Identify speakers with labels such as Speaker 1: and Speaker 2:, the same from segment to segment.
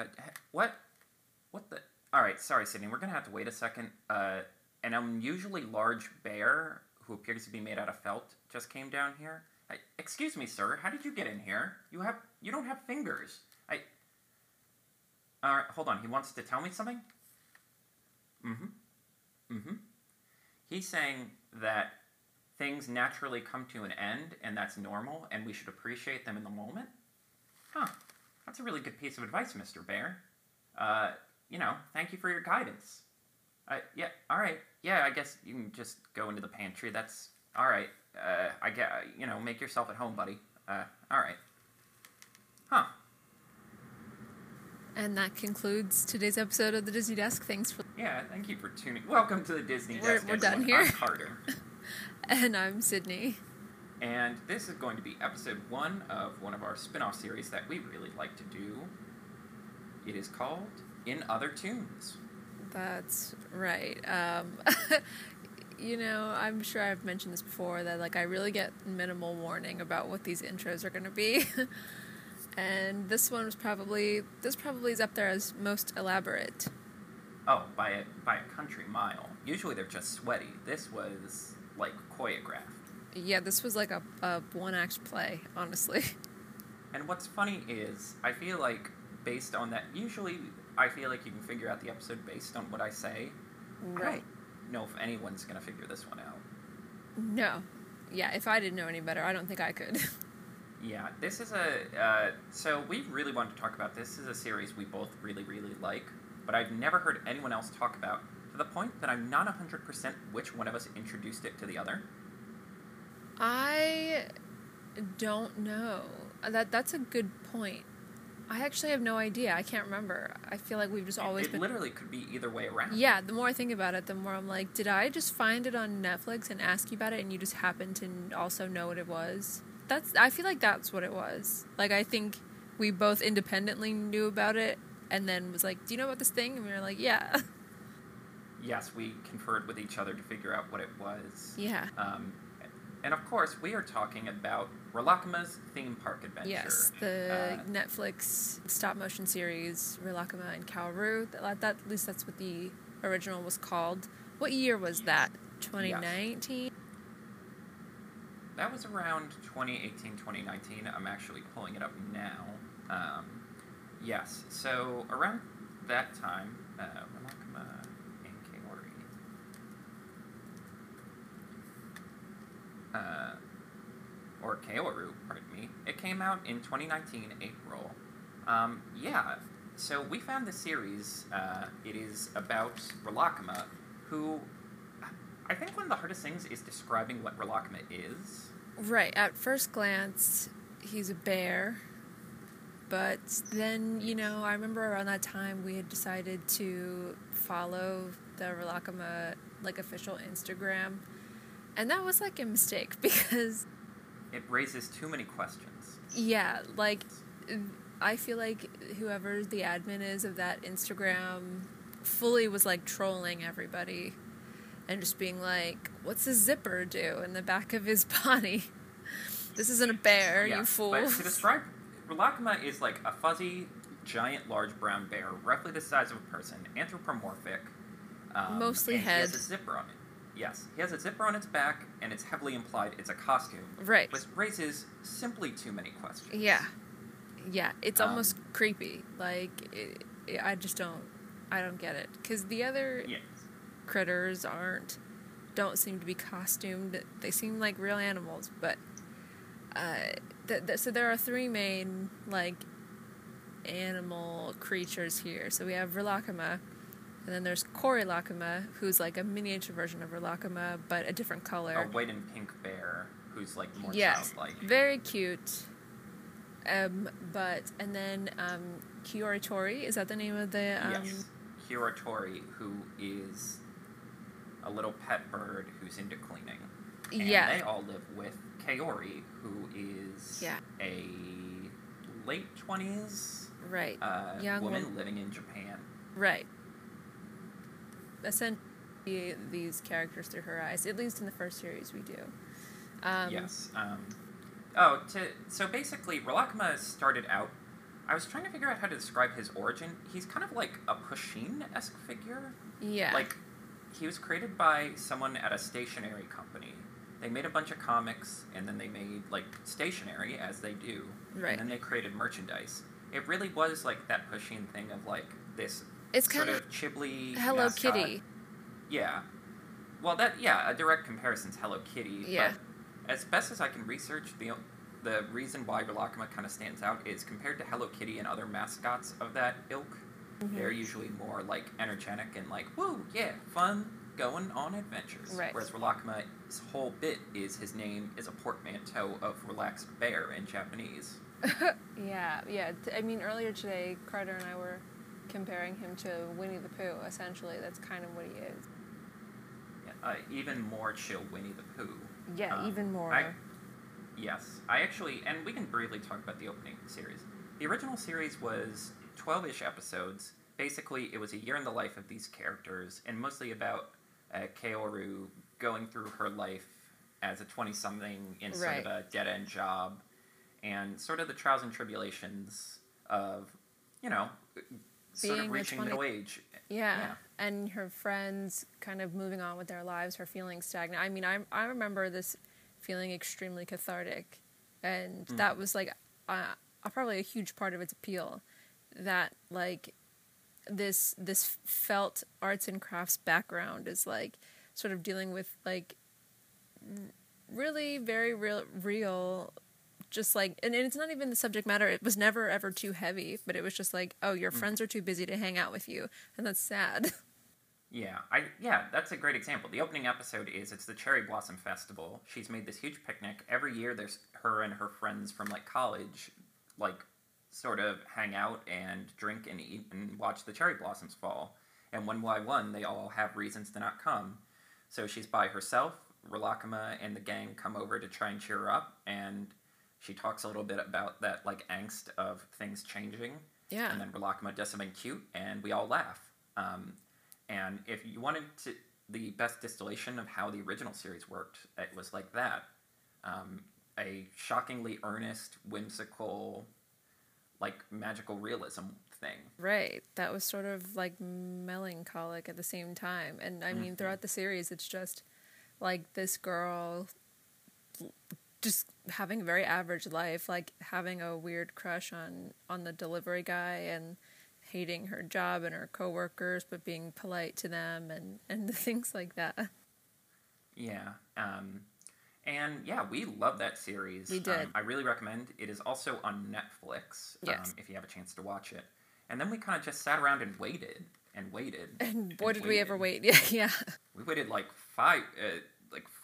Speaker 1: Uh, what? What the? All right, sorry, Sydney. We're gonna have to wait a second. Uh, an unusually large bear who appears to be made out of felt just came down here. I, excuse me, sir. How did you get in here? You have you don't have fingers. I. All right, hold on. He wants to tell me something. Mm-hmm. Mm-hmm. He's saying that things naturally come to an end, and that's normal, and we should appreciate them in the moment. That's a really good piece of advice, Mr. Bear. Uh, you know, thank you for your guidance. Uh, yeah, all right. Yeah, I guess you can just go into the pantry. That's all right. Uh, I get, you know, make yourself at home, buddy. Uh, all right. Huh.
Speaker 2: And that concludes today's episode of the Disney Desk. Thanks for.
Speaker 1: Yeah, thank you for tuning. Welcome to the Disney
Speaker 2: We're-
Speaker 1: Desk.
Speaker 2: we're done here.
Speaker 1: I'm Carter.
Speaker 2: And I'm Sydney.
Speaker 1: And this is going to be episode one of one of our spin off series that we really like to do. It is called In Other Toons.
Speaker 2: That's right. Um, you know, I'm sure I've mentioned this before that like I really get minimal warning about what these intros are going to be. and this one was probably this probably is up there as most elaborate.
Speaker 1: Oh, by a, by a country mile. Usually they're just sweaty. This was like choreographed.
Speaker 2: Yeah, this was like a, a one act play, honestly.
Speaker 1: And what's funny is, I feel like based on that, usually I feel like you can figure out the episode based on what I say. I
Speaker 2: Right.
Speaker 1: don't know if anyone's going to figure this one out.
Speaker 2: No. Yeah, if I didn't know any better, I don't think I could.
Speaker 1: Yeah, this is a. Uh, so we really wanted to talk about this. This is a series we both really, really like, but I've never heard anyone else talk about to the point that I'm not 100% which one of us introduced it to the other.
Speaker 2: I don't know. That that's a good point. I actually have no idea. I can't remember. I feel like we've just always
Speaker 1: it
Speaker 2: been
Speaker 1: literally could be either way around.
Speaker 2: Yeah, the more I think about it, the more I'm like, did I just find it on Netflix and ask you about it and you just happened to also know what it was? That's I feel like that's what it was. Like I think we both independently knew about it and then was like, "Do you know about this thing?" And we were like, "Yeah."
Speaker 1: Yes, we conferred with each other to figure out what it was.
Speaker 2: yeah.
Speaker 1: Um, and of course, we are talking about Rilakkuma's Theme Park Adventure.
Speaker 2: Yes, the
Speaker 1: Uh,
Speaker 2: Netflix stop motion series Rilakkuma and Kaoru. That, that at least that's what the original was called. What year was that? 2019.
Speaker 1: That was around 2018, 2019. I'm actually pulling it up now. Um, yes, so around that time, uh, Rilakkuma and Kaori. Uh, or Kaoru, pardon me. It came out in 2019, April. Um, yeah, so we found the series. Uh, it is about Rilakkuma, who. I think one of the hardest things is describing what Rilakkuma is.
Speaker 2: Right. At first glance, he's a bear. But then, you know, I remember around that time we had decided to follow the Rilakkuma like official Instagram. And that was like a mistake because
Speaker 1: It raises too many questions.
Speaker 2: Yeah, like I feel like whoever the admin is of that Instagram fully was like trolling everybody and just being like, "What's a zipper do in the back of his body? This isn't a bear, you fool."
Speaker 1: But to describe, Rilakkuma is like a fuzzy, giant, large brown bear, roughly the size of a person, anthropomorphic. Um,
Speaker 2: Mostly
Speaker 1: and He has a zipper on it. Yes, he has a zipper on its back, and it's heavily implied it's a costume.
Speaker 2: Right.
Speaker 1: Which raises simply too many questions.
Speaker 2: Yeah, yeah, it's
Speaker 1: Um,
Speaker 2: almost creepy. Like it, it- I just don't, I don't get it because the other
Speaker 1: Yes.
Speaker 2: critters aren't don't seem to be costumed they seem like real animals but uh th- th- so there are three main like animal creatures here so we have Rilakkuma and then there's Korilakkuma who's like a miniature version of Rilakkuma but a different color
Speaker 1: A white and pink bear who's like more
Speaker 2: yes
Speaker 1: childlike.
Speaker 2: very cute um but and then um Kiiroitori is that the name of the um
Speaker 1: yes. Hiratori, who is a little pet bird who's into cleaning. And
Speaker 2: yeah
Speaker 1: they all live with Kaori, who is
Speaker 2: Yeah.
Speaker 1: a late 20s
Speaker 2: right
Speaker 1: uh,
Speaker 2: Young
Speaker 1: woman
Speaker 2: wom-
Speaker 1: living in Japan.
Speaker 2: Right. Essentially, these characters through her eyes. At least in the first series, we do. Um,
Speaker 1: yes. Um, oh, to, so basically, Rilakkuma started out. I was trying to figure out how to describe his origin. He's kind of like a Pusheen esque figure.
Speaker 2: Yeah.
Speaker 1: Like, he was created by someone at a stationery company. They made a bunch of comics, and then they made like stationery, as they do.
Speaker 2: Right.
Speaker 1: And then they created merchandise. It really was like that Pusheen thing of like this
Speaker 2: it's
Speaker 1: sort
Speaker 2: kind
Speaker 1: of Chibli
Speaker 2: Hello
Speaker 1: mascot.
Speaker 2: Kitty.
Speaker 1: Yeah. Well, that yeah, a direct comparison's Hello Kitty.
Speaker 2: Yeah.
Speaker 1: But as best as I can research, the the reason why Rilakkuma kind of stands out is compared to Hello Kitty and other mascots of that ilk,
Speaker 2: Mm-hmm.
Speaker 1: they're usually more like energetic and like woo yeah fun going on adventures.
Speaker 2: Right.
Speaker 1: Whereas Rilakkuma's whole bit is his name is a portmanteau of relaxed bear in Japanese.
Speaker 2: Yeah, yeah. I mean, earlier today, Carter and I were comparing him to Winnie the Pooh. Essentially, that's kind of what he is.
Speaker 1: Yeah, uh, even more chill Winnie the Pooh.
Speaker 2: Yeah,
Speaker 1: Um,
Speaker 2: even more.
Speaker 1: I- Yes, I actually, and we can briefly talk about the opening series. The original series was 12 ish episodes. Basically, it was a year in the life of these characters, and mostly about uh, Kaoru going through her life as a 20 something in sort of a dead end job, and sort of the trials and tribulations of, you know, sort
Speaker 2: Being
Speaker 1: of reaching
Speaker 2: 20
Speaker 1: middle age.
Speaker 2: Yeah.
Speaker 1: Yeah.
Speaker 2: And her friends kind of moving on with their lives, her feeling stagnant. I mean, I, I remember this feeling extremely cathartic. And
Speaker 1: Mm.
Speaker 2: that was like uh, probably a huge part of its appeal. That, like, this this felt arts and crafts background is like sort of dealing with like really very real real just like and, and it's not even the subject matter it was never ever too heavy but it was just like oh your mm. friends are too busy to hang out with you and that's sad
Speaker 1: Yeah, I yeah, that's a great example. The opening episode is it's the Cherry Blossom Festival. She's made this huge picnic every year. There's her and her friends from like college, like sort of hang out and drink and eat and watch the cherry blossoms fall. And one by one, they all have reasons to not come. So she's by herself. Rilakkuma and the gang come over to try and cheer her up, and she talks a little bit about that like angst of things changing.
Speaker 2: yeah
Speaker 1: And then Rilakkuma does something cute, and we all laugh. Um, and if you wanted to, the best distillation of how the original series worked, it was like that. Um, a shockingly earnest, whimsical, like magical realism thing.
Speaker 2: right that was sort of like melancholic at the same time and i mean
Speaker 1: Mhm.
Speaker 2: throughout the series it's just like this girl just having a very average life like having a weird crush on on the delivery guy and hating her job and her coworkers but being polite to them and and things like that
Speaker 1: Yeah. Um, and yeah, we love that series.
Speaker 2: We did.
Speaker 1: Um, I really recommend. It is also on Netflix.
Speaker 2: Yes.
Speaker 1: Um, if you have a chance to watch it. And then we kind of just sat around and waited and waited.
Speaker 2: and boy did we ever wait yeah yeah
Speaker 1: We waited like five, uh,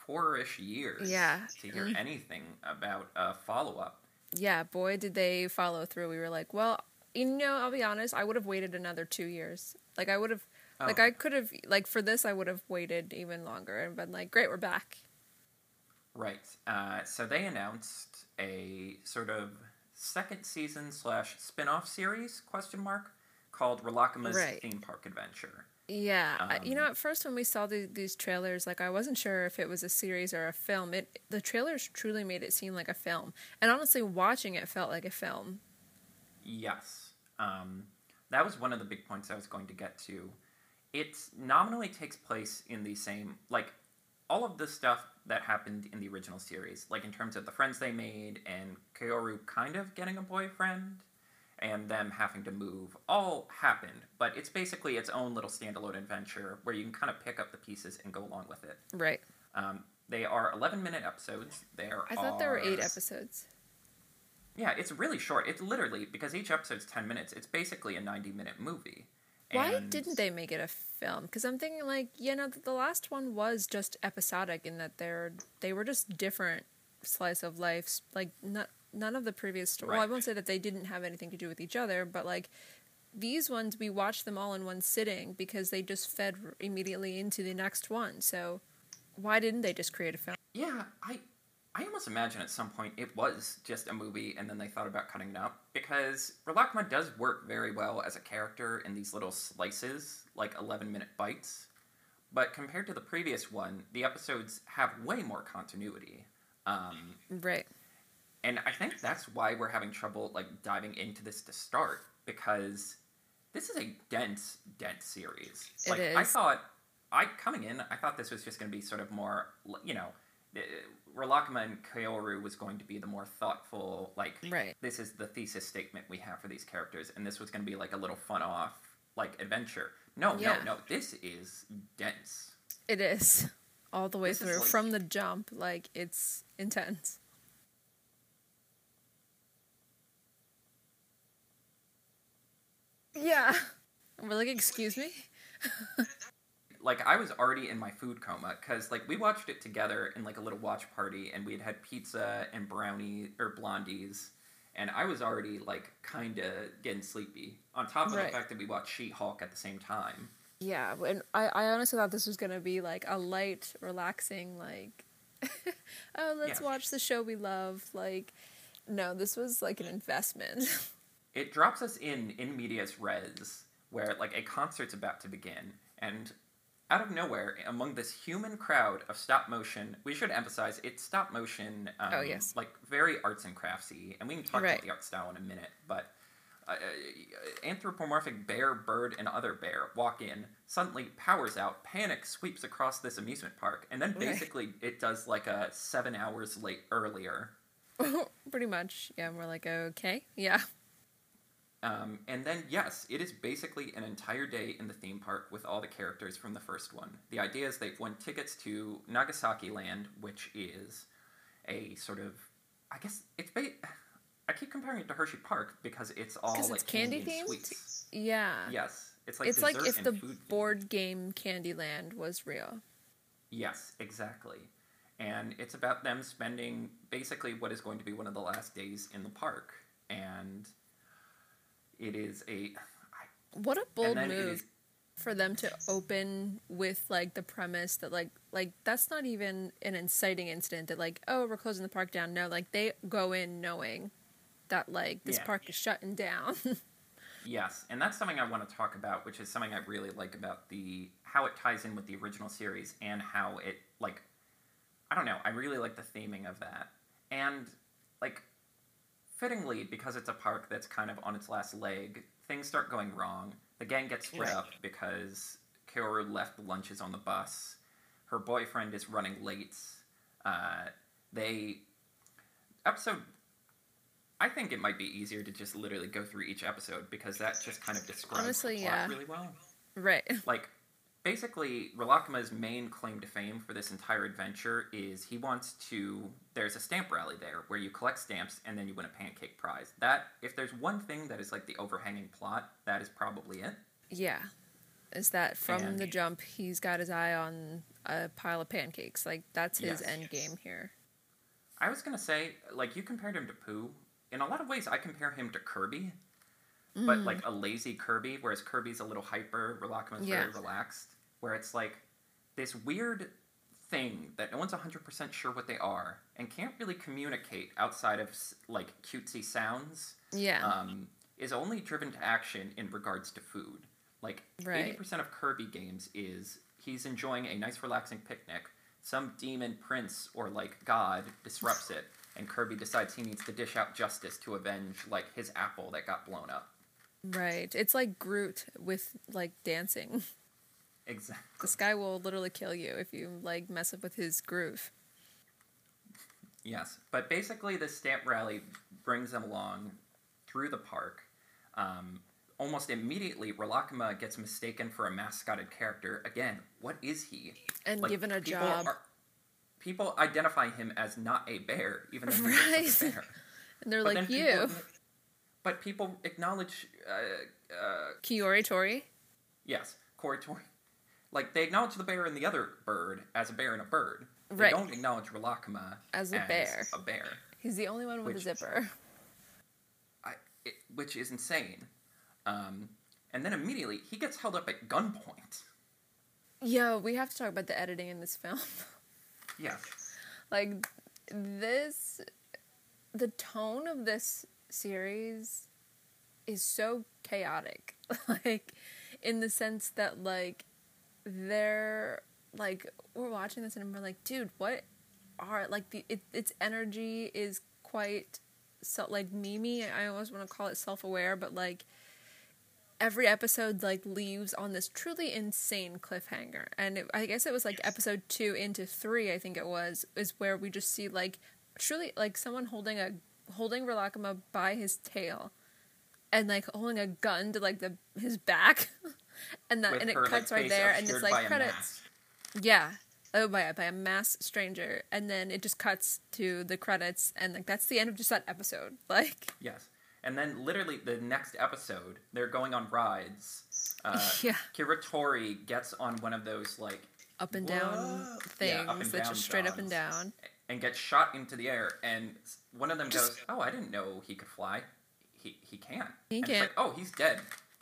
Speaker 1: four-ish years.
Speaker 2: Yeah.
Speaker 1: To hear anything about a follow-up.
Speaker 2: yeah boy did they follow through we were like well you know i'll be honest i would have waited another two years like i would have like
Speaker 1: Oh.
Speaker 2: i could have like for this i would have waited even longer and been like great we're back
Speaker 1: Right. Uh, so they announced a sort of second season slash spin-off series question mark called Rilakkuma's
Speaker 2: Right.
Speaker 1: Theme Park Adventure.
Speaker 2: Yeah, I- you
Speaker 1: Um,
Speaker 2: know, at first when we saw the, these trailers, like I wasn't sure if it was a series or a film. It the trailers truly made it seem like a film, and honestly, watching it felt like a film.
Speaker 1: Yes. Um, that was one of the big points I was going to get to. It nominally takes place in the same, like, all of the stuff that happened in the original series, like in terms of the friends they made and Kaoru kind of getting a boyfriend and them having to move, all happened. But it's basically its own little standalone adventure where you can kind of pick up the pieces and go along with it.
Speaker 2: Right.
Speaker 1: Um, they are 11 minute episodes. There
Speaker 2: I thought there were eight episodes.
Speaker 1: yeah, it's really short. It's literally because each episode's ten minutes. It's basically a ninety-minute movie.
Speaker 2: Why
Speaker 1: And-
Speaker 2: didn't they make it a film? Because I'm thinking like, you know, the last one was just episodic in that they're they were just different slice of life. Like not none of the previous. Sto- Well, I won't say that they didn't have anything to do with each other, but like these ones we watched them all in one sitting because they just fed immediately into the next one. So why didn't they just create a film?
Speaker 1: Yeah, I, I almost imagine at some point it was just a movie, and then they thought about cutting it up because Rilakkuma does work very well as a character in these little slices, like eleven-minute bites. But compared to the previous one, the episodes have way more continuity. Um,
Speaker 2: Right.
Speaker 1: And I think that's why we're having trouble like diving into this to start because this is a dense, dense series.
Speaker 2: It
Speaker 1: like I thought, I coming in, I thought this was just going to be sort of more, you know, uh, Rilakkuma and Kaoru was going to be the more thoughtful, like
Speaker 2: Right.
Speaker 1: this is the thesis statement we have for these characters, and this was going to be like a little fun off like adventure. No,
Speaker 2: Yeah.
Speaker 1: no, no. This is dense.
Speaker 2: It is all the way
Speaker 1: This
Speaker 2: through
Speaker 1: like-
Speaker 2: from the jump. Like it's intense. Yeah. We're like, excuse me.
Speaker 1: like I was already in my food coma because like we watched it together in like a little watch party and we had had pizza and brownie or blondies and I was already like kind of getting sleepy on top of
Speaker 2: Right.
Speaker 1: the fact that we watched She-Hulk at the same time.
Speaker 2: Yeah, and I, I honestly thought this was gonna be like a light, relaxing, like, oh, let's
Speaker 1: Yeah.
Speaker 2: watch the show we love. Like, no, this was like an investment.
Speaker 1: It drops us in in medias res where like a concert's about to begin and out of nowhere among this human crowd of stop motion we should emphasize it's stop motion um,
Speaker 2: Oh, yes.
Speaker 1: like very arts and craftsy and we can talk
Speaker 2: Right.
Speaker 1: about the art style in a minute but uh, uh, anthropomorphic bear bird and other bear walk in suddenly powers out panic sweeps across this amusement park and then
Speaker 2: Right.
Speaker 1: basically it does like a seven hours late earlier
Speaker 2: Pretty much. Yeah, we're like, okay, yeah.
Speaker 1: Um, and then, yes, it is basically an entire day in the theme park with all the characters from the first one. The idea is they've won tickets to Nagasaki Land, which is a sort of, I guess it's ba- I keep comparing it to Hershey Park because it's all like
Speaker 2: it's candy
Speaker 1: and
Speaker 2: themed?
Speaker 1: sweets.
Speaker 2: Yeah.
Speaker 1: Yes, it's like
Speaker 2: it's like if the board game Candyland was real.
Speaker 1: Yes, exactly. And it's about them spending basically what is going to be one of the last days in the park. And it is a.
Speaker 2: What a bold move
Speaker 1: is-
Speaker 2: for them to open with like the premise that like like that's not even an inciting incident that like oh we're closing the park down. No, like they go in knowing that like this
Speaker 1: Yeah.
Speaker 2: park is shutting down.
Speaker 1: Yes, and that's something I want to talk about, which is something I really like about the how it ties in with the original series and how it like I don't know, I really like the theming of that. And like fittingly because it's a park that's kind of on its last leg, things start going wrong. The gang gets split up because Kaoru left lunches on the bus. Her boyfriend is running late. Uh, they episode I think it might be easier to just literally go through each episode because that just kind of describes
Speaker 2: Honestly,
Speaker 1: the plot
Speaker 2: yeah.
Speaker 1: really well.
Speaker 2: right.
Speaker 1: Like, basically, Rilakkuma's main claim to fame for this entire adventure is he wants to. There's a stamp rally there where you collect stamps and then you win a pancake prize. That, if there's one thing that is like the overhanging plot, that is probably it.
Speaker 2: Yeah. Is that from
Speaker 1: And-
Speaker 2: the jump he's got his eye on a pile of pancakes. Like that's his
Speaker 1: Yes.
Speaker 2: end game here.
Speaker 1: I was gonna say, like, you compared him to Pooh. In a lot of ways, I compare him to Kirby, but
Speaker 2: Mm.
Speaker 1: like a lazy Kirby, whereas Kirby's a little hyper, Rilakkuma's
Speaker 2: Yeah.
Speaker 1: very relaxed. Where it's like this weird thing that no one's 100% sure what they are and can't really communicate outside of like cutesy sounds
Speaker 2: Yeah.
Speaker 1: um, is only driven to action in regards to food. Like
Speaker 2: Right.
Speaker 1: 80% of Kirby games is he's enjoying a nice relaxing picnic. Some demon prince or like god disrupts it, and Kirby decides he needs to dish out justice to avenge like his apple that got blown up.
Speaker 2: right. It's like Groot with like dancing.
Speaker 1: Exactly.
Speaker 2: This guy will literally kill you if you like mess up with his groove.
Speaker 1: Yes, but basically, the stamp rally brings them along through the park. Um, almost immediately, Rilakkuma gets mistaken for a mascoted character. Again, what is he?
Speaker 2: And
Speaker 1: Like,
Speaker 2: given a
Speaker 1: people
Speaker 2: job.
Speaker 1: are- people identify him as not a bear, even though he looks like
Speaker 2: Right.
Speaker 1: a bear.
Speaker 2: And they're
Speaker 1: But
Speaker 2: like, you,
Speaker 1: people- but people acknowledge, uh, uh,
Speaker 2: Kiiroitori.
Speaker 1: yes, Corey Tori. Like they acknowledge the bear and the other bird as a bear and a bird. They
Speaker 2: Right.
Speaker 1: don't acknowledge Rilakkuma
Speaker 2: As a bear.
Speaker 1: A bear.
Speaker 2: He's the only one with a zipper.
Speaker 1: I, it, which is insane. Um, and then immediately he gets held up at gunpoint.
Speaker 2: Yo, we have to talk about the editing in this film.
Speaker 1: Yes.
Speaker 2: like this the tone of this series is so chaotic like in the sense that like they're like we're watching this and we're like dude what are like the it, its energy is quite so like Mimi. I always want to call it self aware, but like every episode like leaves on this truly insane cliffhanger. And it, I guess it was like episode two into three, I think it was, is where we just see like truly like someone holding a holding Rilakkuma by his tail and like holding a gun to like the his back. and that and it
Speaker 1: her, like,
Speaker 2: cuts right there and it's like credits. Yeah. Oh, by a, by a mass stranger, and then it just cuts to the credits, and like that's the end of just that episode. Like,
Speaker 1: Yes. And then literally the next episode, they're going on rides. Uh,
Speaker 2: Yeah.
Speaker 1: Kiratori gets on one of those like
Speaker 2: up and down
Speaker 1: Whoa.
Speaker 2: things
Speaker 1: Yeah, and
Speaker 2: that
Speaker 1: down
Speaker 2: just straight up and down.
Speaker 1: and gets shot into the air, and one of them
Speaker 2: Just-
Speaker 1: goes, "Oh, I didn't know he could fly. He he can't.
Speaker 2: He
Speaker 1: And
Speaker 2: can't.
Speaker 1: like, oh, he's dead.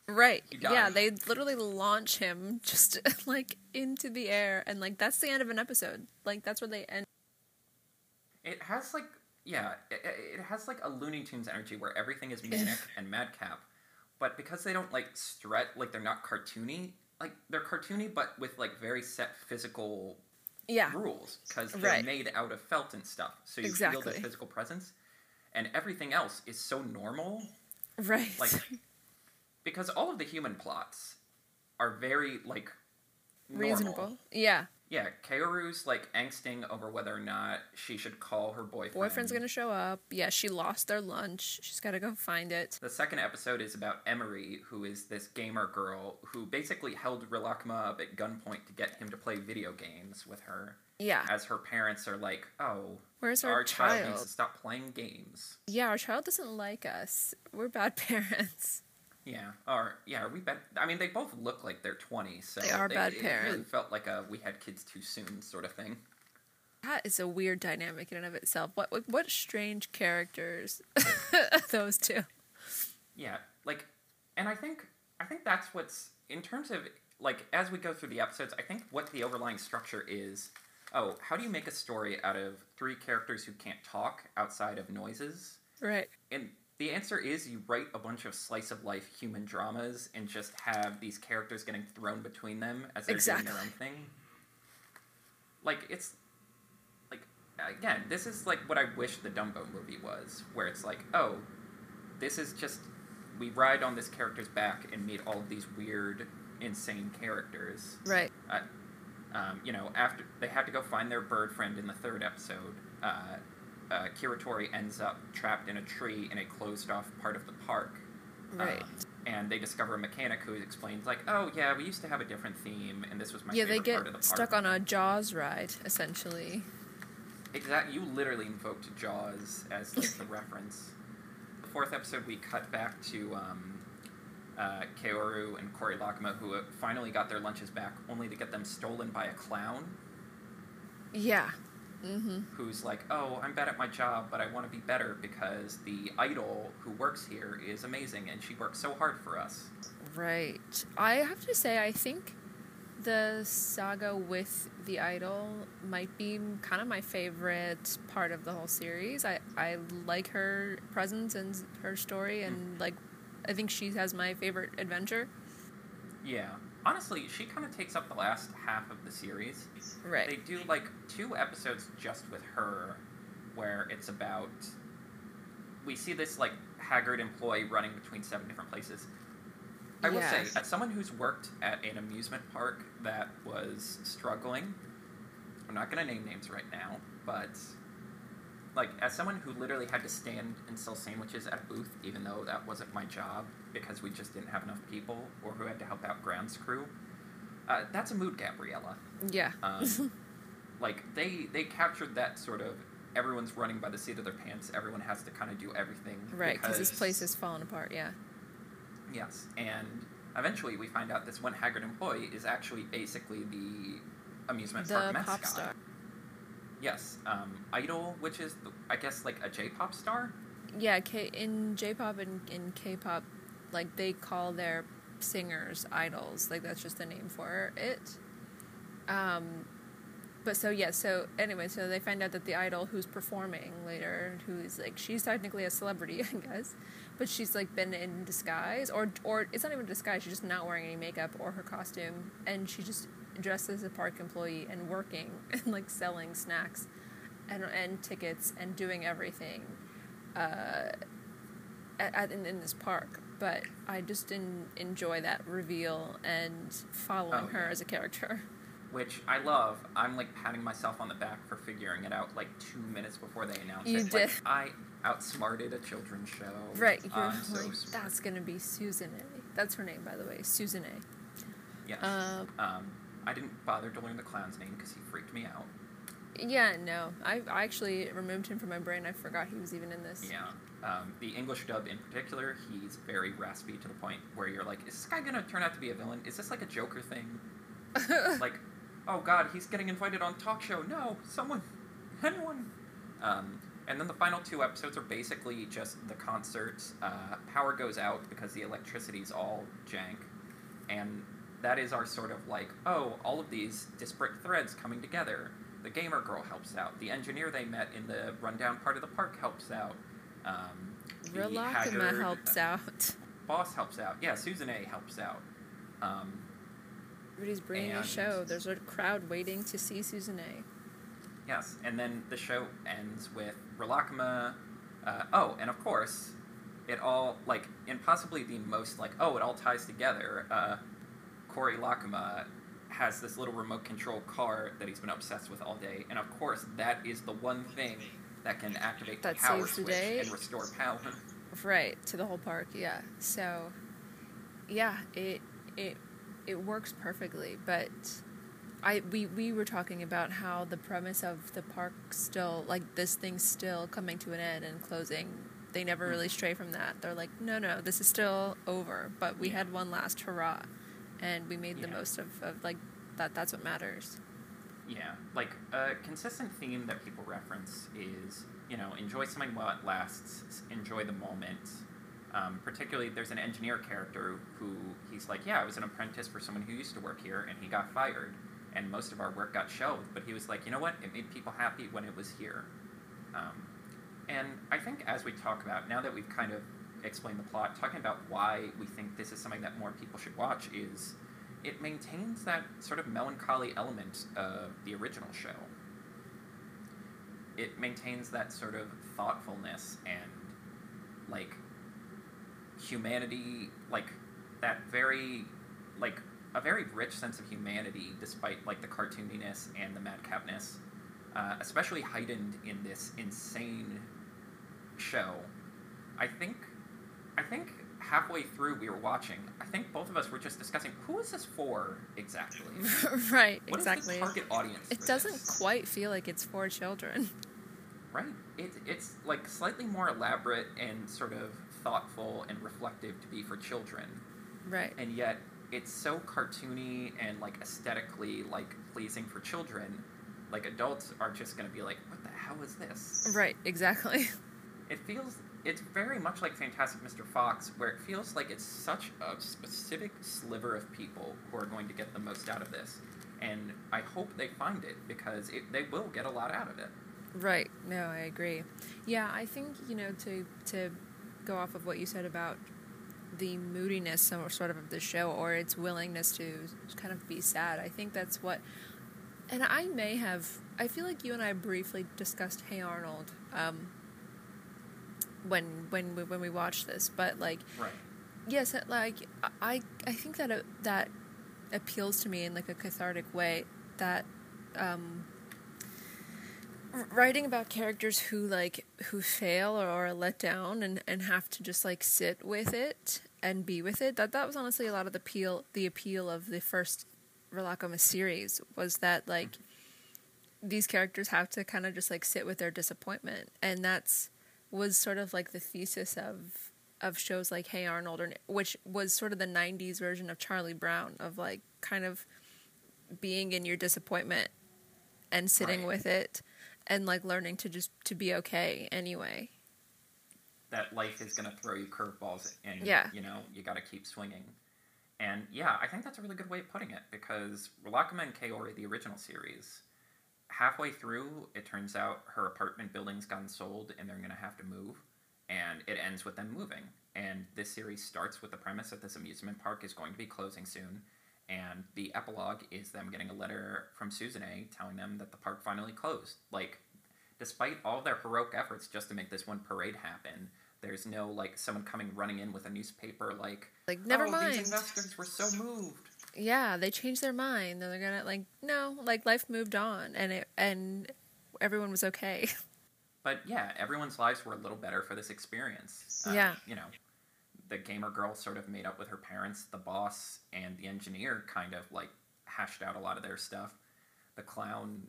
Speaker 2: Right. Yeah,
Speaker 1: died.
Speaker 2: they literally launch him just like into the air, and like that's the end of an episode. Like that's where they end.
Speaker 1: It has like yeah, it, it has like a Looney Tunes energy where everything is manic and madcap, but because they don't like stretch, like they're not cartoony. Like they're cartoony, but with like very set physical
Speaker 2: Yeah.
Speaker 1: rules because they're
Speaker 2: Right.
Speaker 1: made out of felt and stuff. So you feel
Speaker 2: Exactly.
Speaker 1: their physical presence, and everything else is so normal.
Speaker 2: Right.
Speaker 1: Like because all of the human plots are very like normal.
Speaker 2: reasonable. Yeah.
Speaker 1: Yeah, Kaoru's like angsting over whether or not she should call her boyfriend.
Speaker 2: Boyfriend's gonna show up. Yeah, she lost their lunch. She's gotta go find it.
Speaker 1: The second episode is about Emery, who is this gamer girl who basically held Rilakkuma up at gunpoint to get him to play video games with her,
Speaker 2: Yeah.
Speaker 1: as her parents are like, "Oh,
Speaker 2: Where's our,
Speaker 1: our child needs to stop playing games."
Speaker 2: Yeah, our child doesn't like us. We're bad parents.
Speaker 1: Yeah, or yeah, are we bad? I mean, they both look like they're twenty, so
Speaker 2: They are bad
Speaker 1: it really
Speaker 2: parents.
Speaker 1: felt like a "we had kids too soon" sort of thing.
Speaker 2: That is a weird dynamic in and of itself. What what, what strange characters those two.
Speaker 1: Yeah, like, and I think I think that's what's in terms of like as we go through the episodes. I think what the overlying structure is. Oh, how do you make a story out of three characters who can't talk outside of noises?
Speaker 2: Right.
Speaker 1: And the answer is you write a bunch of slice of life human dramas and just have these characters getting thrown between them as they're doing their own thing. Like it's like again, this is like what I wish the Dumbo movie was, where it's like, oh, this is just we ride on this character's back and meet all of these weird, insane characters.
Speaker 2: Right.
Speaker 1: Uh, um, you know, after they have to go find their bird friend in the third episode, uh, uh, Kiratori ends up trapped in a tree in a closed off part of the park.
Speaker 2: Right.
Speaker 1: Um, and they discover a mechanic who explains, like, oh, yeah, we used to have a different theme, and this was my
Speaker 2: yeah, they
Speaker 1: favorite
Speaker 2: get
Speaker 1: part of the park.
Speaker 2: stuck on a Jaws ride, essentially.
Speaker 1: Exactly. You literally invoked Jaws as like the reference. The fourth episode, we cut back to um, uh, Kaoru and Korilakkuma, who uh, finally got their lunches back, only to get them stolen by a clown
Speaker 2: Yeah. Mm-hmm.
Speaker 1: who's like, "Oh, I'm bad at my job, but I want to be better because the idol who works here is amazing, and she works so hard for us."
Speaker 2: Right. I have to say, I think the saga with the idol might be kind of my favorite part of the whole series. I, I like her presence and her story, and like, I think she has my favorite adventure.
Speaker 1: Yeah, honestly, she kind of takes up the last half of the series.
Speaker 2: Right.
Speaker 1: They do like two episodes just with her, where it's about. We see this like haggard employee running between seven different places. I will say, as someone who's worked at an amusement park that was struggling, I'm not going to name names right now, but like as someone who literally had to stand and sell sandwiches at a booth, even though that wasn't my job because we just didn't have enough people, or who had to help out grounds crew, uh, that's a mood, Gabriella.
Speaker 2: Yeah.
Speaker 1: Um, like they they captured that sort of everyone's running by the seat of their pants. Everyone has to kind of do everything.
Speaker 2: Right, because this place is falling apart. Yeah.
Speaker 1: Yes, and eventually we find out this one haggard employee is actually basically the amusement
Speaker 2: The
Speaker 1: park mascot. Yes, um, Idol, which is the, I guess like a J-pop star.
Speaker 2: Yeah. K in J-pop and in K-pop, like they call their singers idols. Like that's just the name for it. Um, but so yeah. So anyway, so they find out that the idol who's performing later, who is like she's technically a celebrity, I guess, but she's like been in disguise, or or it's not even disguise. She's just not wearing any makeup or her costume, and she just dressed as a park employee and working and like selling snacks, and and tickets and doing everything uh, at, at, in, in this park. But I just didn't enjoy that reveal and following
Speaker 1: Oh,
Speaker 2: her
Speaker 1: yeah.
Speaker 2: as a character.
Speaker 1: which I love. I'm like patting myself on the back for figuring it out like two minutes before they announced
Speaker 2: You
Speaker 1: it.
Speaker 2: did.
Speaker 1: Like, I outsmarted a children's show.
Speaker 2: Right, you're
Speaker 1: so
Speaker 2: like,
Speaker 1: smart.
Speaker 2: that's gonna be Susan A. That's her name, by the way, Susan A.
Speaker 1: Yes.
Speaker 2: Uh,
Speaker 1: um, I didn't bother to learn the clown's name because he freaked me out.
Speaker 2: yeah, no, I, I actually removed him from my brain. I forgot he was even in this.
Speaker 1: Yeah. Um, the English dub in particular, he's very raspy to the point where you're like, is this guy gonna turn out to be a villain? Is this like a Joker thing? like, oh god, he's getting invited on talk show. No, someone, anyone. Um, and then the final two episodes are basically just the concerts. Uh, power goes out because the electricity's all jank, and that is our sort of like, oh, all of these disparate threads coming together. The gamer girl helps out. The engineer they met in the rundown part of the park helps out. Um, the
Speaker 2: Rilakkuma
Speaker 1: haggard
Speaker 2: helps out.
Speaker 1: Boss helps out. Yeah, Susan A helps out. Um,
Speaker 2: Everybody's bringing a show. There's a crowd waiting to see Susan A.
Speaker 1: Yes, and then the show ends with Rilakkuma. Uh, oh, and of course, it all like in possibly the most like oh, it all ties together. Uh, Korilakkuma uh, has this little remote control car that he's been obsessed with all day, and of course, that is the one thing that can activate
Speaker 2: That
Speaker 1: the power
Speaker 2: saves the
Speaker 1: switch
Speaker 2: day?
Speaker 1: and restore power.
Speaker 2: Right to the whole park. Yeah. So, yeah, it it it works perfectly. But I we we were talking about how the premise of the park still like this thing's still coming to an end and closing. They never mm. really stray from that. They're like, no, no, this is still over. But we
Speaker 1: Yeah.
Speaker 2: had one last hurrah, and we made the most of, of like that. That's what matters.
Speaker 1: Yeah, like a consistent theme that people reference is, you know, enjoy something while it lasts, enjoy the moment. Um, particularly, there's an engineer character who he's like, yeah, I was an apprentice for someone who used to work here, and he got fired, and most of our work got shelved. But he was like, you know what? It made people happy when it was here. Um, and I think as we talk about now that we've kind of explained the plot, talking about why we think this is something that more people should watch is it maintains that sort of melancholy element of the original show. It maintains that sort of thoughtfulness and like humanity, like that very like a very rich sense of humanity despite like the cartooniness and the madcapness, uh, especially heightened in this insane show. I think I think halfway through we were watching, I think both of us were just discussing who is this for exactly?
Speaker 2: right.
Speaker 1: What
Speaker 2: exactly.
Speaker 1: the target audience?
Speaker 2: It doesn't
Speaker 1: this?
Speaker 2: quite feel like it's for children.
Speaker 1: Right. It, it's like slightly more elaborate and sort of thoughtful and reflective to be for children,
Speaker 2: Right.
Speaker 1: and yet it's so cartoony and like aesthetically like pleasing for children. Like adults are just gonna be like, "What the hell is this?"
Speaker 2: Right. Exactly.
Speaker 1: It feels it's very much like Fantastic Mr. Fox, where it feels like it's such a specific sliver of people who are going to get the most out of this. And I hope they find it because it, they will get a lot out of it.
Speaker 2: Right. No, I agree. Yeah, I think you know to to go off of what you said about the moodiness sort of of the show or its willingness to kind of be sad. I think that's what. And I may have. I feel like you and I briefly discussed Hey Arnold. Um, when when we, when we watched this, but like
Speaker 1: Right.
Speaker 2: yes, like I I think that it, that appeals to me in like a cathartic way. That um, writing about characters who like who fail or are let down and and have to just like sit with it and be with it. That that was honestly a lot of the appeal the appeal of the first Rilakkuma series was that like these characters have to kind of just like sit with their disappointment and that's was sort of like the thesis of of shows like Hey Arnold or which was sort of the 90s version of Charlie Brown of like kind of being in your disappointment and sitting
Speaker 1: Right.
Speaker 2: with it and like learning to just to be okay anyway.
Speaker 1: that life is going to throw you curveballs and
Speaker 2: Yeah.
Speaker 1: you know you got to keep swinging and yeah i think that's a really good way of putting it because Rilakkuma and Kaori, the original series halfway through it turns out her apartment building's gotten sold and they're going to have to move and it ends with them moving and this series starts with the premise that this amusement park is going to be closing soon and the epilogue is them getting a letter from susan a telling them that the park finally closed like despite all their heroic efforts just to make this one parade happen, there's no like someone coming running in with a newspaper like,
Speaker 2: Like, never
Speaker 1: oh,
Speaker 2: mind.
Speaker 1: These investors were so moved.
Speaker 2: Yeah, they changed their mind. They're gonna like no, like life moved on, and it and everyone was okay.
Speaker 1: But yeah, everyone's lives were a little better for this experience. Uh,
Speaker 2: Yeah.
Speaker 1: You know, the gamer girl sort of made up with her parents. The boss and the engineer kind of like hashed out a lot of their stuff. The clown,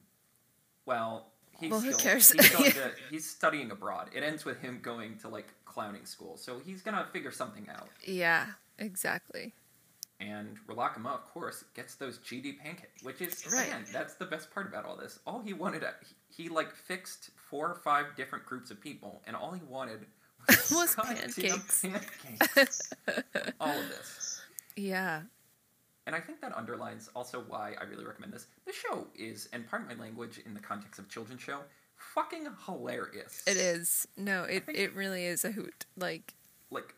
Speaker 1: well, he's
Speaker 2: Well, who
Speaker 1: still,
Speaker 2: cares?
Speaker 1: He's, to, he's studying abroad. It ends with him going to like clowning school, so he's gonna figure something out.
Speaker 2: yeah, exactly.
Speaker 1: And Rilakkuma, of course, gets those GD pancakes, which is
Speaker 2: Right.
Speaker 1: again, that's the best part about all this. All he wanted, uh, he, he like fixed four or five different groups of people, and all he wanted was,
Speaker 2: Was pancakes.
Speaker 1: pancakes. all of this,
Speaker 2: Yeah,
Speaker 1: and I think that underlines also why I really recommend this. The show is, and pardon my language in the context of children's show, fucking hilarious.
Speaker 2: it is. No, it it really is a hoot. Like
Speaker 1: Like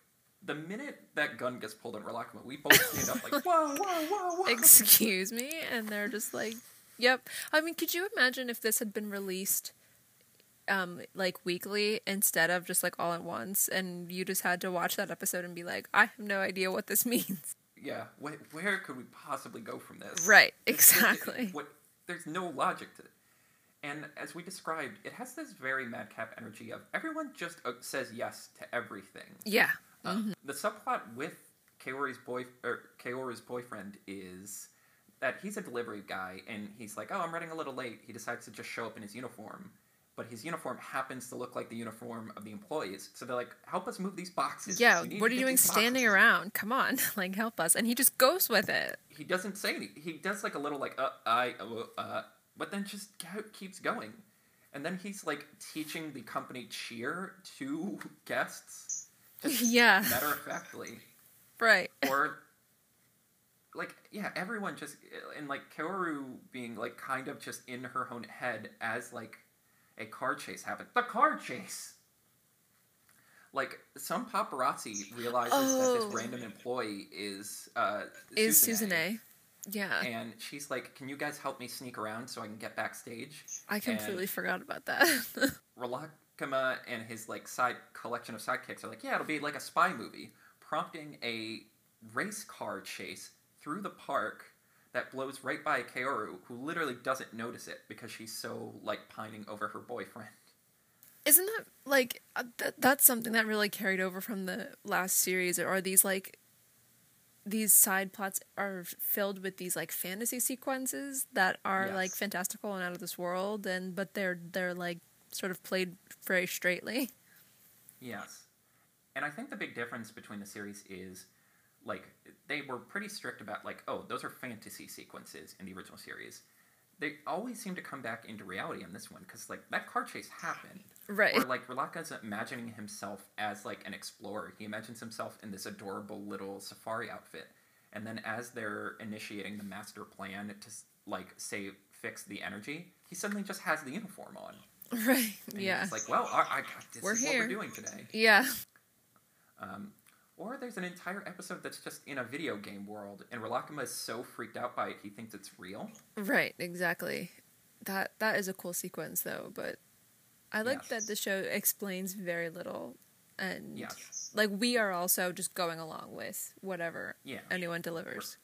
Speaker 1: the minute that gun gets pulled on Rilakkuma, we both stand up like, whoa, whoa, whoa, whoa.
Speaker 2: excuse me and they're just like yep i mean could you imagine if this had been released um like weekly instead of just like all at once and you just had to watch that episode and be like i have no idea what this means
Speaker 1: Yeah, wh- where could we possibly go from this?
Speaker 2: right exactly
Speaker 1: What there's no logic to it. And as we described, it has this very madcap energy of everyone just uh, says yes to everything.
Speaker 2: yeah
Speaker 1: Uh, The subplot with Kaori's boy or Kaoru's boyfriend is that he's a delivery guy and he's like, "Oh, I'm running a little late." He decides to just show up in his uniform, but his uniform happens to look like the uniform of the employees. So they're like, "Help us move these boxes."
Speaker 2: yeah what are you doing standing
Speaker 1: boxes."
Speaker 2: around come on like help us and he just goes with it
Speaker 1: he doesn't say any. He does like a little like uh I uh, uh but then just keeps going, and then he's like teaching the company cheer to guests,
Speaker 2: yeah
Speaker 1: matter of factly,
Speaker 2: right
Speaker 1: or like yeah, everyone just and like Kaoru being like kind of just in her own head as like a car chase happened. The car chase. Like some paparazzi realizes that
Speaker 2: Oh.
Speaker 1: this random employee is uh,
Speaker 2: is
Speaker 1: Susan
Speaker 2: a yeah
Speaker 1: and she's like, "Can you guys help me sneak around so I can get backstage?"
Speaker 2: i completely forgot about that
Speaker 1: Rilakkuma and his like side collection of sidekicks are like, "Yeah, it'll be like a spy movie," prompting a race car chase through the park that blows right by Kaoru, who literally doesn't notice it because she's so like pining over her boyfriend.
Speaker 2: Isn't that like uh, th- that's something that really carried over from the last series? Or are these like these side plots are filled with these like fantasy sequences that are like fantastical and out of this world, and but they're they're like sort of played very straightly.
Speaker 1: Yes. And I think the big difference between the series is like they were pretty strict about like, oh, those are fantasy sequences in the original series. They always seem to come back into reality in this one because like that car chase happened.
Speaker 2: Right.
Speaker 1: Or like Rilakkuma's imagining himself as like an explorer. He imagines himself in this adorable little safari outfit. And then as they're initiating the master plan to like say fix the energy, he suddenly just has the uniform on.
Speaker 2: Right.
Speaker 1: And
Speaker 2: Yeah.
Speaker 1: It's like, well, I, I, this
Speaker 2: We're
Speaker 1: is
Speaker 2: here.
Speaker 1: what we're doing today.
Speaker 2: yeah.
Speaker 1: Um, or there's an entire episode that's just in a video game world, and Rilakkuma is so freaked out by it he thinks it's real.
Speaker 2: Right. Exactly. That that is a cool sequence though, but I like
Speaker 1: Yes.
Speaker 2: that the show explains very little, and
Speaker 1: Yes.
Speaker 2: like we are also just going along with whatever
Speaker 1: Yeah.
Speaker 2: anyone delivers.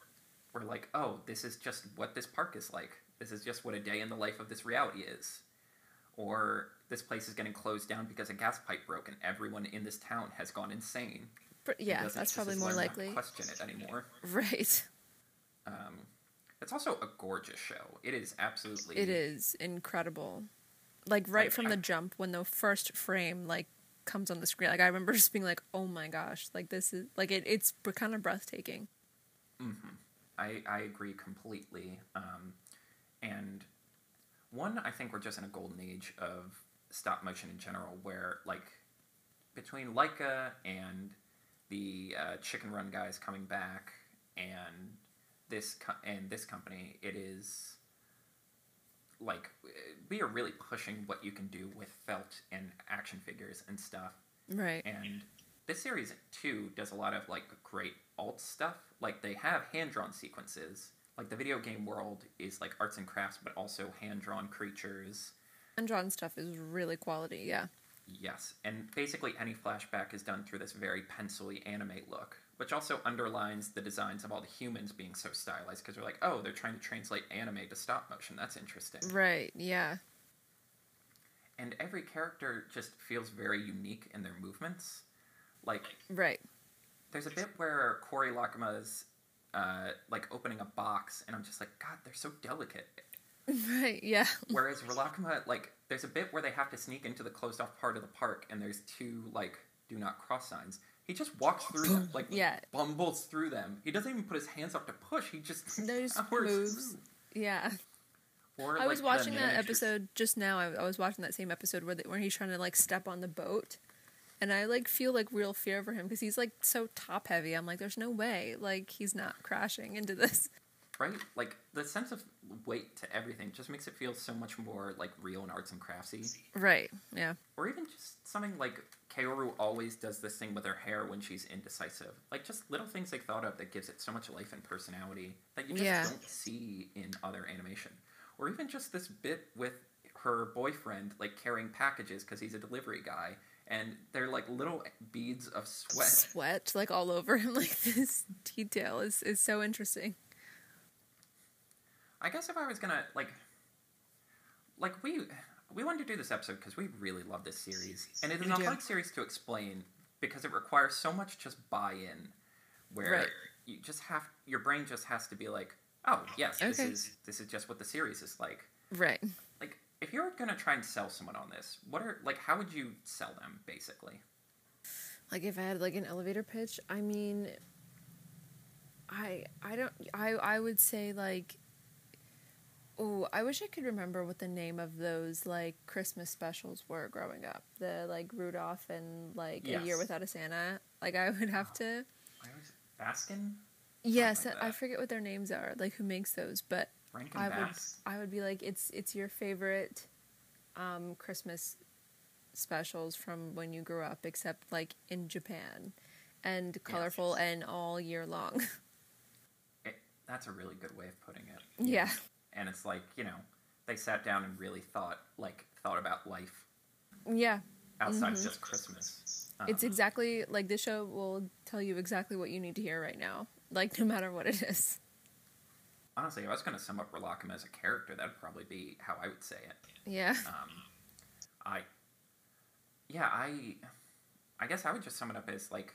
Speaker 1: We're like, oh, this is just what this park is like. This is just what a day in the life of this reality is. Or this place is getting closed down because a gas pipe broke and everyone in this town has gone insane.
Speaker 2: Yeah, that's probably more likely.
Speaker 1: Question it anymore.
Speaker 2: Right.
Speaker 1: Um, it's also a gorgeous show. It is absolutely.
Speaker 2: It is incredible. Like right
Speaker 1: Like,
Speaker 2: from
Speaker 1: I-
Speaker 2: the jump when the first frame like comes on the screen. Like I remember just being like, "Oh my gosh, like this is like it, it's kind of breathtaking."
Speaker 1: I, I agree completely. Um, and one, I think we're just in a golden age of stop motion in general, where like between Laika and the uh, Chicken Run guys coming back, and this co- and this company, it is like we are really pushing what you can do with felt and action figures and stuff.
Speaker 2: Right.
Speaker 1: And this series too does a lot of like great alt stuff. Like they have hand drawn sequences. Like the video game world is like arts and crafts, but also hand drawn creatures.
Speaker 2: Hand drawn stuff is really quality, yeah.
Speaker 1: Yes, and basically any flashback is done through this very pencily anime look, which also underlines the designs of all the humans being so stylized because they're like, oh, they're trying to translate anime to stop motion. That's interesting.
Speaker 2: Right, yeah.
Speaker 1: And every character just feels very unique in their movements. Like,
Speaker 2: Right.
Speaker 1: there's a bit where Korilakkuma's uh, like opening a box, and I'm just like, God, they're so delicate.
Speaker 2: Right, yeah.
Speaker 1: Whereas Rilakkuma, like, there's a bit where they have to sneak into the closed off part of the park, and there's two like do not cross signs. He just walks through them, like
Speaker 2: Yeah.
Speaker 1: bumbles through them. He doesn't even put his hands up to push. He just powers
Speaker 2: moves. Yeah.
Speaker 1: Or,
Speaker 2: I was
Speaker 1: like,
Speaker 2: watching that episode just now. I, I was watching that same episode where, they, where he's trying to like step on the boat, and I like feel like real fear for him because he's like so top heavy. I'm like, there's no way like he's not crashing into this.
Speaker 1: right? Like the sense of weight to everything just makes it feel so much more like real and arts and craftsy.
Speaker 2: Right. Yeah.
Speaker 1: Or even just something like Kaoru always does this thing with her hair when she's indecisive. Like just little things they thought of that gives it so much life and personality that you just
Speaker 2: Yeah.
Speaker 1: don't see in other animation. Or even just this bit with her boyfriend like carrying packages because he's a delivery guy and they're like little beads of sweat.
Speaker 2: Sweat like all over him. Like this detail is is so interesting.
Speaker 1: I guess if I was gonna like, like we we wanted to do this episode because we really love this series, and it is a hard series to explain because it requires so much just buy-in, where
Speaker 2: Right.
Speaker 1: you just have your brain just has to be like, oh yes, this is this is just what the series is like.
Speaker 2: Right.
Speaker 1: If you're gonna try and sell someone on this, what are like how would you sell them basically?
Speaker 2: Like if I had like an elevator pitch, I mean I I don't I I would say like Oh, I wish I could remember what the name of those like Christmas specials were growing up. The like Rudolph and like A Year Without a Santa. Like I would have to
Speaker 1: I Baskin,
Speaker 2: Yes,
Speaker 1: like
Speaker 2: I forget what their names are, like who makes those, but
Speaker 1: Rankin
Speaker 2: I would I would be like it's it's your favorite um Christmas specials from when you grew up except like in Japan and colorful and all year long.
Speaker 1: It, that's a really good way of putting it.
Speaker 2: yeah.
Speaker 1: and it's like you know they sat down and really thought like thought about life
Speaker 2: Yeah.
Speaker 1: outside of
Speaker 2: Mhm.
Speaker 1: just christmas um,
Speaker 2: It's exactly like this show will tell you exactly what you need to hear right now. Like no matter what it is.
Speaker 1: Honestly if i was going to sum up Rilakkuma as a character that'd probably be how i would say it.
Speaker 2: Yeah.
Speaker 1: um, i yeah i i guess i would just sum it up as like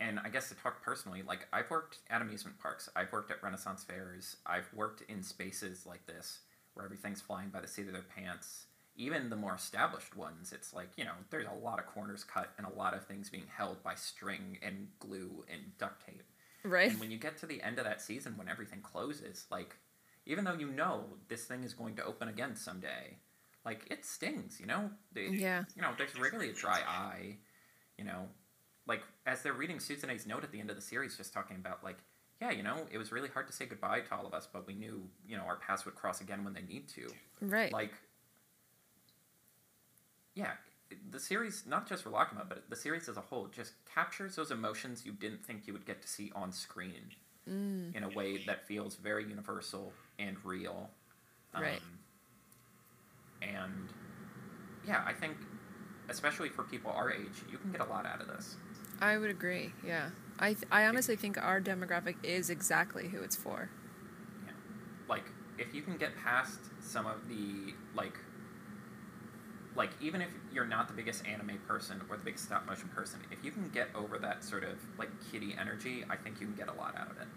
Speaker 1: and i guess to talk personally like i've worked at amusement parks i've worked at renaissance fairs i've worked in spaces like this where everything's flying by the seat of their pants. Even the more established ones it's like you know there's a lot of corners cut and a lot of things being held by string and glue and duct tape
Speaker 2: Right.
Speaker 1: and when you get to the end of that season, when everything closes, like, even though you know this thing is going to open again someday, like, it stings, you know? They-
Speaker 2: Yeah.
Speaker 1: You know, there's rarely a dry eye, you know? Like, as they're reading Suzune's note at the end of the series, just talking about, like, yeah, you know, it was really hard to say goodbye to all of us, but we knew, you know, our paths would cross again when they need to.
Speaker 2: Right.
Speaker 1: Like, yeah, the series, not just Rilakkuma, but the series as a whole, just captures those emotions you didn't think you would get to see on screen
Speaker 2: Mm.
Speaker 1: in a way that feels very universal and real.
Speaker 2: Right.
Speaker 1: Um, and yeah, I think, especially for people our age, you can get a lot out of this.
Speaker 2: I would agree. Yeah. I th- I honestly think our demographic is exactly who it's for.
Speaker 1: Yeah, like if you can get past some of the like like even if you're not the biggest anime person or the biggest stop motion person if you can get over that sort of like kitty energy i think you can get a lot out of it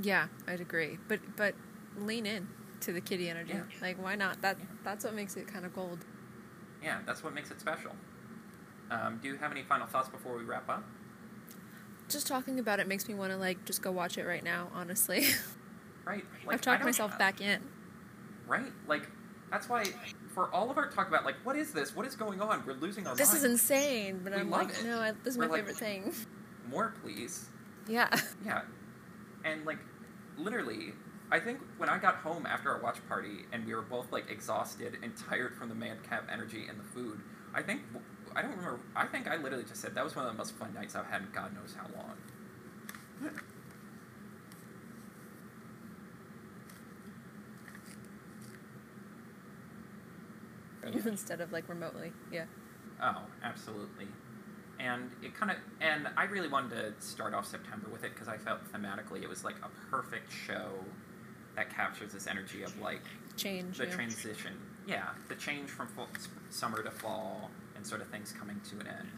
Speaker 2: Yeah, I'd agree. But but lean in to the kitty energy.
Speaker 1: Yeah.
Speaker 2: Like why not? That
Speaker 1: Yeah.
Speaker 2: that's what makes it kind of gold.
Speaker 1: yeah that's what makes it special um, do you have any final thoughts before we wrap up
Speaker 2: Just talking about it makes me want to like just go watch it right now. Honestly,
Speaker 1: right like,
Speaker 2: I've talked myself back in.
Speaker 1: right like that's why for all of our talk about like what is this what is going on we're losing our
Speaker 2: This is insane, but
Speaker 1: We
Speaker 2: I'm
Speaker 1: love
Speaker 2: like,
Speaker 1: it.
Speaker 2: no, I, this is
Speaker 1: We're
Speaker 2: my
Speaker 1: like-
Speaker 2: favorite thing.
Speaker 1: more please
Speaker 2: Yeah.
Speaker 1: Yeah. And like literally, I think when I got home after our watch party and we were both like exhausted and tired from the madcap energy and the food, I think I don't remember. I think I literally just said that was one of the most fun nights I've had in God knows how long.
Speaker 2: instead of like remotely. Yeah.
Speaker 1: Oh, absolutely. And it kind of, and I really wanted to start off September with it because I felt thematically it was like a perfect show that captures this energy of like
Speaker 2: Change.
Speaker 1: the
Speaker 2: yeah.
Speaker 1: transition. Yeah, the change from fall, summer to fall and sort of things coming to an end.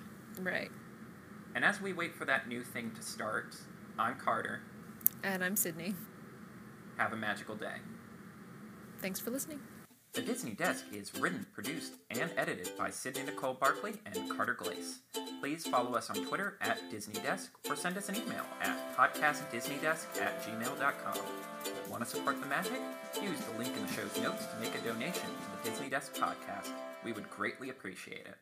Speaker 2: Right.
Speaker 1: And as we wait for that new thing to start, I'm Carter.
Speaker 2: And I'm Sydney.
Speaker 1: Have a magical day.
Speaker 2: Thanks for listening.
Speaker 1: The Disney Desk is written, produced, and edited by Sydney Nicole Barkley and Carter Glace. Please follow us on Twitter at Disney Desk or send us an email at podcastdisneydesk at gmail.com. Want to support the magic? Use the link in the show's notes to make a donation to the Disney Desk podcast. We would greatly appreciate it.